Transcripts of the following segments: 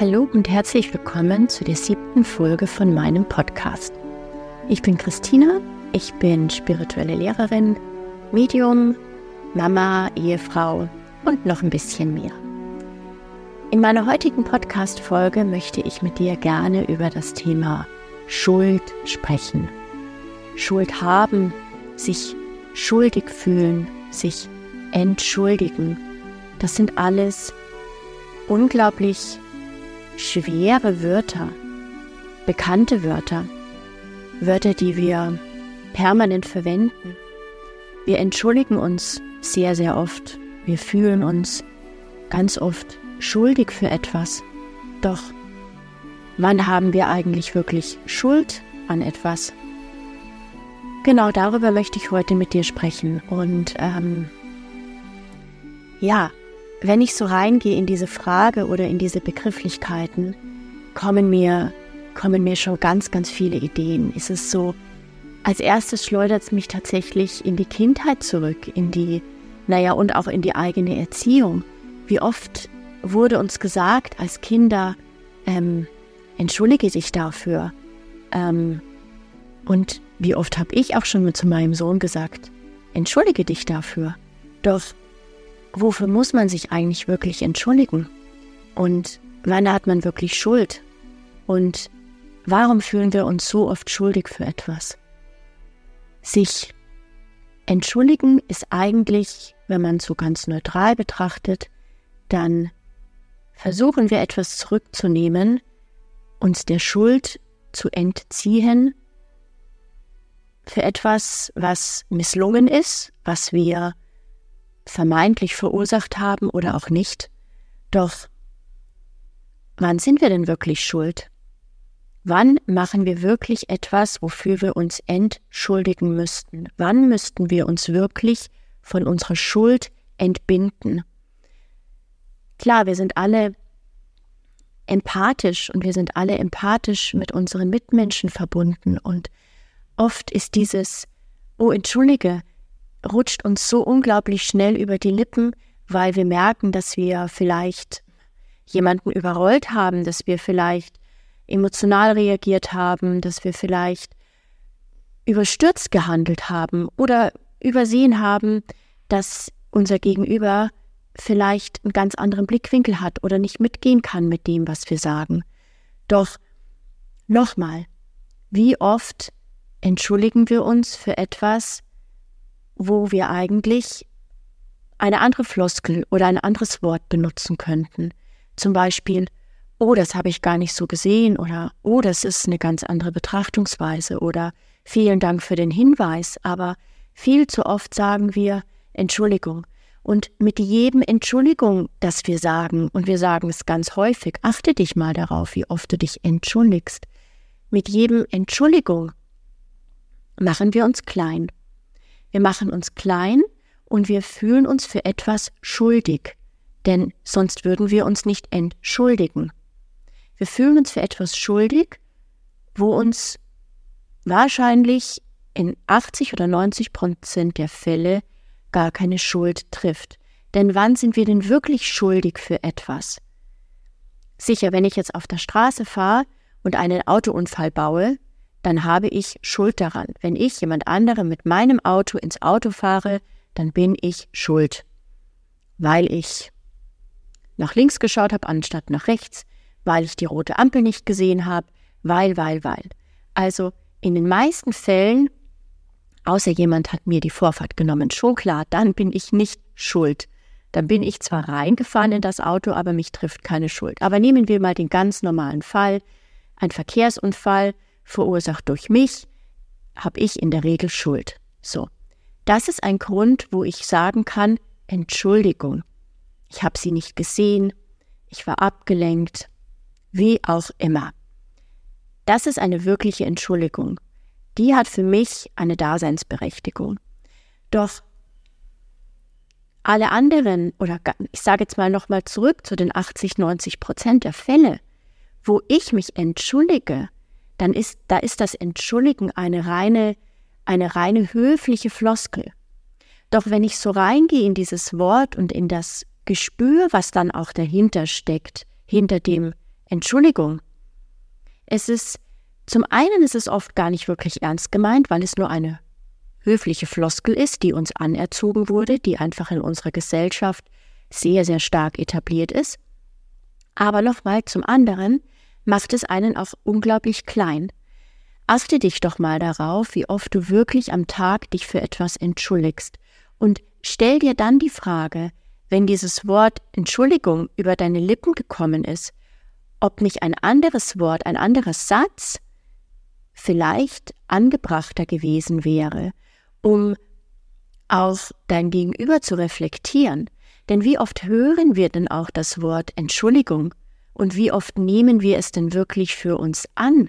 Hallo und herzlich willkommen zu der siebten Folge von meinem Podcast. Ich bin Christina, ich bin spirituelle Lehrerin, Medium, Mama, Ehefrau und noch ein bisschen mehr. In meiner heutigen Podcast-Folge möchte ich mit dir gerne über das Thema Schuld sprechen. Schuld haben, sich schuldig fühlen, sich entschuldigen. Das sind alles unglaublich schwere Wörter, bekannte Wörter, Wörter, die wir permanent verwenden. Wir entschuldigen uns sehr, sehr oft. Wir fühlen uns ganz oft schuldig für etwas. Doch wann haben wir eigentlich wirklich Schuld an etwas? Genau darüber möchte ich heute mit dir sprechen. Und ähm, ja, wenn ich so reingehe in diese Frage oder in diese Begrifflichkeiten, kommen mir, kommen mir schon ganz, ganz viele Ideen. Ist es so, als erstes schleudert es mich tatsächlich in die Kindheit zurück, in die, naja, und auch in die eigene Erziehung. Wie oft wurde uns gesagt als Kinder, ähm, entschuldige dich dafür. Ähm, und wie oft habe ich auch schon zu meinem Sohn gesagt, entschuldige dich dafür. Doch wofür muss man sich eigentlich wirklich entschuldigen? Und wann hat man wirklich Schuld? Und warum fühlen wir uns so oft schuldig für etwas? Sich entschuldigen ist eigentlich, wenn man so ganz neutral betrachtet, dann versuchen wir etwas zurückzunehmen, uns der Schuld zu entziehen für etwas, was misslungen ist, was wir vermeintlich verursacht haben oder auch nicht. Doch wann sind wir denn wirklich schuld? Wann machen wir wirklich etwas, wofür wir uns entschuldigen müssten? Wann müssten wir uns wirklich von unserer Schuld entbinden? Klar, wir sind alle empathisch und wir sind alle empathisch mit unseren Mitmenschen verbunden und oft ist dieses, oh, entschuldige, rutscht uns so unglaublich schnell über die Lippen, weil wir merken, dass wir vielleicht jemanden überrollt haben, dass wir vielleicht emotional reagiert haben, dass wir vielleicht überstürzt gehandelt haben oder übersehen haben, dass unser Gegenüber vielleicht einen ganz anderen Blickwinkel hat oder nicht mitgehen kann mit dem, was wir sagen. Doch nochmal, wie oft entschuldigen wir uns für etwas, wo wir eigentlich eine andere Floskel oder ein anderes Wort benutzen könnten. Zum Beispiel, oh, das habe ich gar nicht so gesehen oder oh, das ist eine ganz andere Betrachtungsweise oder vielen Dank für den Hinweis, aber viel zu oft sagen wir Entschuldigung. Und mit jedem Entschuldigung, das wir sagen, und wir sagen es ganz häufig, achte dich mal darauf, wie oft du dich entschuldigst. Mit jedem Entschuldigung machen wir uns klein. Wir machen uns klein und wir fühlen uns für etwas schuldig, denn sonst würden wir uns nicht entschuldigen. Wir fühlen uns für etwas schuldig, wo uns wahrscheinlich in 80 oder 90 Prozent der Fälle gar keine Schuld trifft. Denn wann sind wir denn wirklich schuldig für etwas? Sicher, wenn ich jetzt auf der Straße fahre und einen Autounfall baue, dann habe ich Schuld daran. Wenn ich jemand anderem mit meinem Auto ins Auto fahre, dann bin ich schuld, weil ich nach links geschaut habe anstatt nach rechts, weil ich die rote Ampel nicht gesehen habe, weil, weil, weil. Also in den meisten Fällen, außer jemand hat mir die Vorfahrt genommen, schon klar, dann bin ich nicht schuld. Dann bin ich zwar reingefahren in das Auto, aber mich trifft keine Schuld. Aber nehmen wir mal den ganz normalen Fall, ein Verkehrsunfall, verursacht durch mich, habe ich in der Regel Schuld. So, das ist ein Grund, wo ich sagen kann, Entschuldigung. Ich habe sie nicht gesehen, ich war abgelenkt, wie auch immer. Das ist eine wirkliche Entschuldigung. Die hat für mich eine Daseinsberechtigung. Doch alle anderen, oder ich sage jetzt mal nochmal zurück zu den 80, 90 Prozent der Fälle, wo ich mich entschuldige, dann ist, da ist das Entschuldigen eine reine, eine reine höfliche Floskel. Doch wenn ich so reingehe in dieses Wort und in das Gespür, was dann auch dahinter steckt, hinter dem Entschuldigung. Es ist, zum einen ist es oft gar nicht wirklich ernst gemeint, weil es nur eine höfliche Floskel ist, die uns anerzogen wurde, die einfach in unserer Gesellschaft sehr, sehr stark etabliert ist. Aber nochmal zum anderen macht es einen auch unglaublich klein. Achte dich doch mal darauf, wie oft du wirklich am Tag dich für etwas entschuldigst. Und stell dir dann die Frage, wenn dieses Wort Entschuldigung über deine Lippen gekommen ist, ob nicht ein anderes Wort, ein anderer Satz vielleicht angebrachter gewesen wäre, um auf dein Gegenüber zu reflektieren. Denn wie oft hören wir denn auch das Wort Entschuldigung und wie oft nehmen wir es denn wirklich für uns an?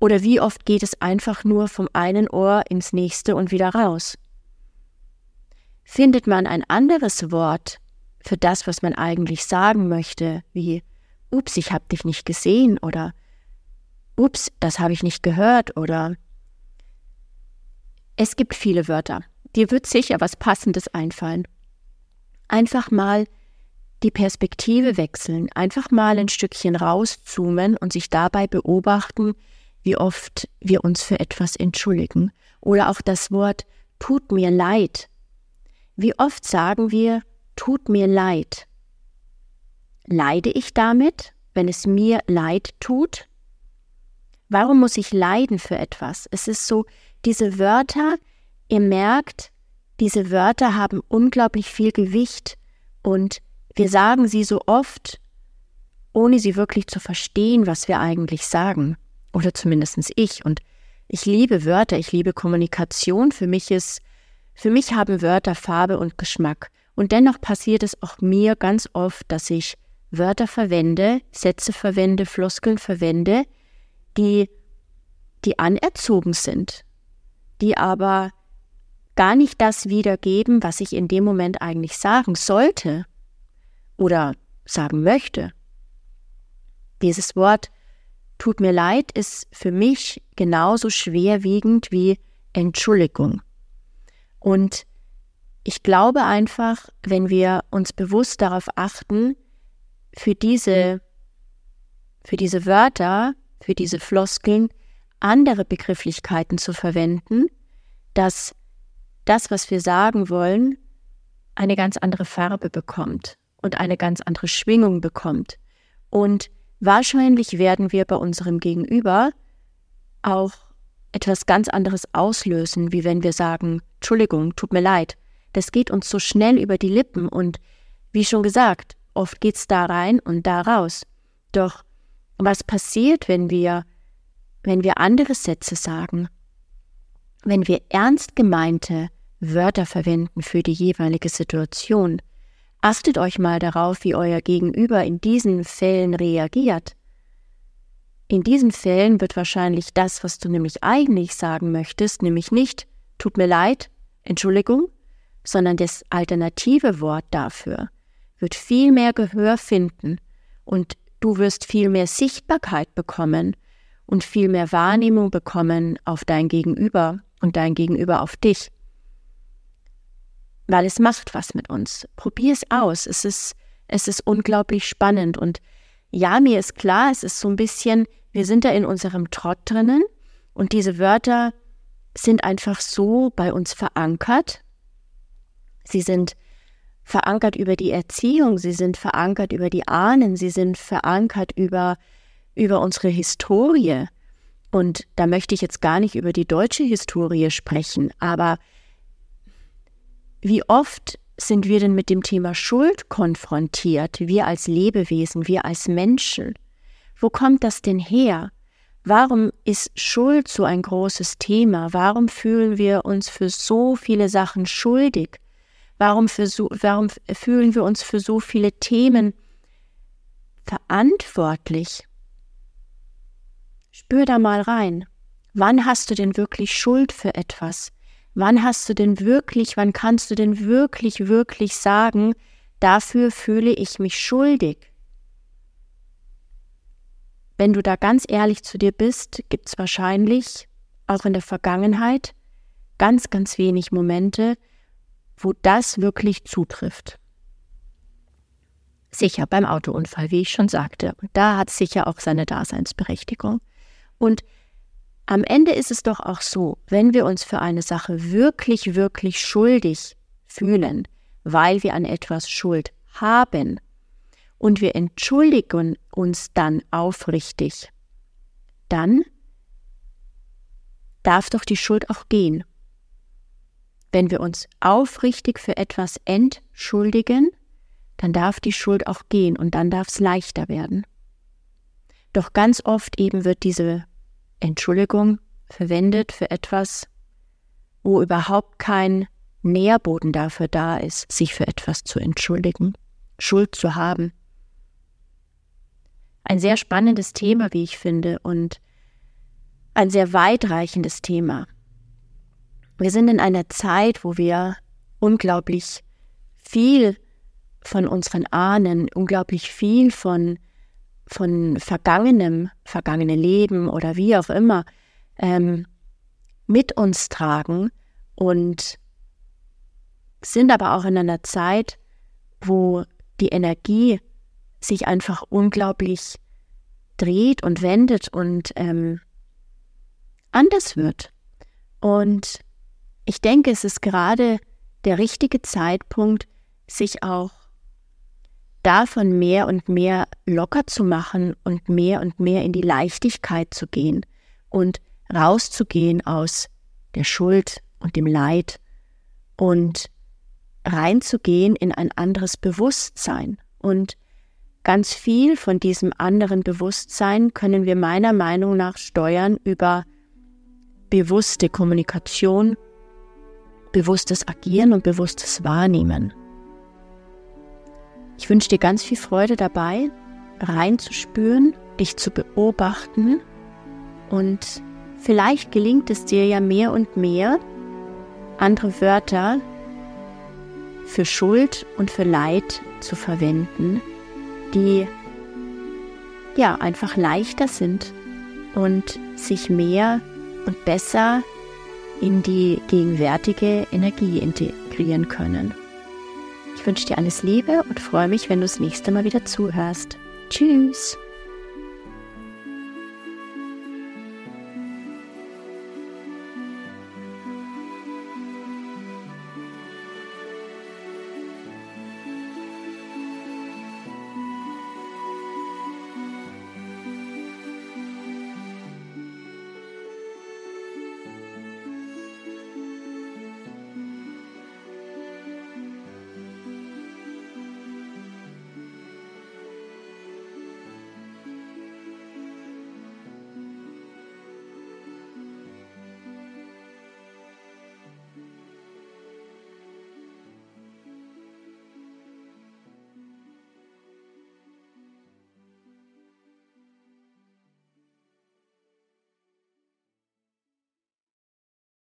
Oder wie oft geht es einfach nur vom einen Ohr ins nächste und wieder raus? Findet man ein anderes Wort für das, was man eigentlich sagen möchte, wie Ups, ich hab dich nicht gesehen oder Ups, das habe ich nicht gehört oder es gibt viele Wörter. Dir wird sicher was Passendes einfallen. Einfach mal die Perspektive wechseln, einfach mal ein Stückchen rauszoomen und sich dabei beobachten, wie oft wir uns für etwas entschuldigen. Oder auch das Wort tut mir leid. Wie oft sagen wir tut mir leid? Leide ich damit, wenn es mir leid tut? Warum muss ich leiden für etwas? Es ist so, diese Wörter, ihr merkt, diese Wörter haben unglaublich viel Gewicht und wir sagen sie so oft, ohne sie wirklich zu verstehen, was wir eigentlich sagen. Oder zumindest ich. Und ich liebe Wörter, ich liebe Kommunikation. Für mich ist, für mich haben Wörter Farbe und Geschmack. Und dennoch passiert es auch mir ganz oft, dass ich Wörter verwende, Sätze verwende, Floskeln verwende, die, die anerzogen sind, die aber gar nicht das wiedergeben, was ich in dem Moment eigentlich sagen sollte oder sagen möchte. Dieses Wort tut mir leid ist für mich genauso schwerwiegend wie Entschuldigung. Und ich glaube einfach, wenn wir uns bewusst darauf achten, für diese, für diese Wörter, für diese Floskeln andere Begrifflichkeiten zu verwenden, dass das, was wir sagen wollen, eine ganz andere Farbe bekommt und eine ganz andere Schwingung bekommt. Und wahrscheinlich werden wir bei unserem Gegenüber auch etwas ganz anderes auslösen, wie wenn wir sagen, Entschuldigung, tut mir leid. Das geht uns so schnell über die Lippen und wie schon gesagt, oft geht's da rein und da raus. Doch was passiert, wenn wir, wenn wir andere Sätze sagen? Wenn wir ernst gemeinte Wörter verwenden für die jeweilige Situation? Achtet euch mal darauf, wie euer Gegenüber in diesen Fällen reagiert. In diesen Fällen wird wahrscheinlich das, was du nämlich eigentlich sagen möchtest, nämlich nicht tut mir leid, Entschuldigung, sondern das alternative Wort dafür wird viel mehr Gehör finden und du wirst viel mehr Sichtbarkeit bekommen und viel mehr Wahrnehmung bekommen auf dein Gegenüber und dein Gegenüber auf dich weil es macht was mit uns. Probier es aus. Es ist, es ist unglaublich spannend. Und ja, mir ist klar, es ist so ein bisschen, wir sind da in unserem Trott drinnen und diese Wörter sind einfach so bei uns verankert. Sie sind verankert über die Erziehung, sie sind verankert über die Ahnen, sie sind verankert über, über unsere Historie. Und da möchte ich jetzt gar nicht über die deutsche Historie sprechen, aber wie oft sind wir denn mit dem Thema Schuld konfrontiert, wir als Lebewesen, wir als Menschen? Wo kommt das denn her? Warum ist Schuld so ein großes Thema? Warum fühlen wir uns für so viele Sachen schuldig? Warum, so, warum fühlen wir uns für so viele Themen verantwortlich? Spür da mal rein. Wann hast du denn wirklich Schuld für etwas? Wann hast du denn wirklich, wann kannst du denn wirklich, wirklich sagen, dafür fühle ich mich schuldig? Wenn du da ganz ehrlich zu dir bist, gibt es wahrscheinlich auch in der Vergangenheit ganz, ganz wenig Momente, wo das wirklich zutrifft. Sicher beim Autounfall, wie ich schon sagte. Da hat es sicher auch seine Daseinsberechtigung. Und am Ende ist es doch auch so, wenn wir uns für eine Sache wirklich, wirklich schuldig fühlen, weil wir an etwas Schuld haben und wir entschuldigen uns dann aufrichtig, dann darf doch die Schuld auch gehen. Wenn wir uns aufrichtig für etwas entschuldigen, dann darf die Schuld auch gehen und dann darf es leichter werden. Doch ganz oft eben wird diese Entschuldigung verwendet für etwas, wo überhaupt kein Nährboden dafür da ist, sich für etwas zu entschuldigen, Schuld zu haben. Ein sehr spannendes Thema, wie ich finde, und ein sehr weitreichendes Thema. Wir sind in einer Zeit, wo wir unglaublich viel von unseren Ahnen, unglaublich viel von, von vergangenem, vergangene Leben oder wie auch immer, ähm, mit uns tragen und sind aber auch in einer Zeit, wo die Energie sich einfach unglaublich dreht und wendet und ähm, anders wird. Und ich denke, es ist gerade der richtige Zeitpunkt, sich auch davon mehr und mehr locker zu machen und mehr und mehr in die Leichtigkeit zu gehen und rauszugehen aus der Schuld und dem Leid und reinzugehen in ein anderes Bewusstsein. Und ganz viel von diesem anderen Bewusstsein können wir meiner Meinung nach steuern über bewusste Kommunikation, bewusstes Agieren und bewusstes Wahrnehmen. Ich wünsche dir ganz viel Freude dabei, reinzuspüren, dich zu beobachten und vielleicht gelingt es dir ja mehr und mehr, andere Wörter für Schuld und für Leid zu verwenden, die ja einfach leichter sind und sich mehr und besser in die gegenwärtige Energie integrieren können. Ich wünsche dir alles Liebe und freue mich, wenn du das nächste Mal wieder zuhörst. Tschüss!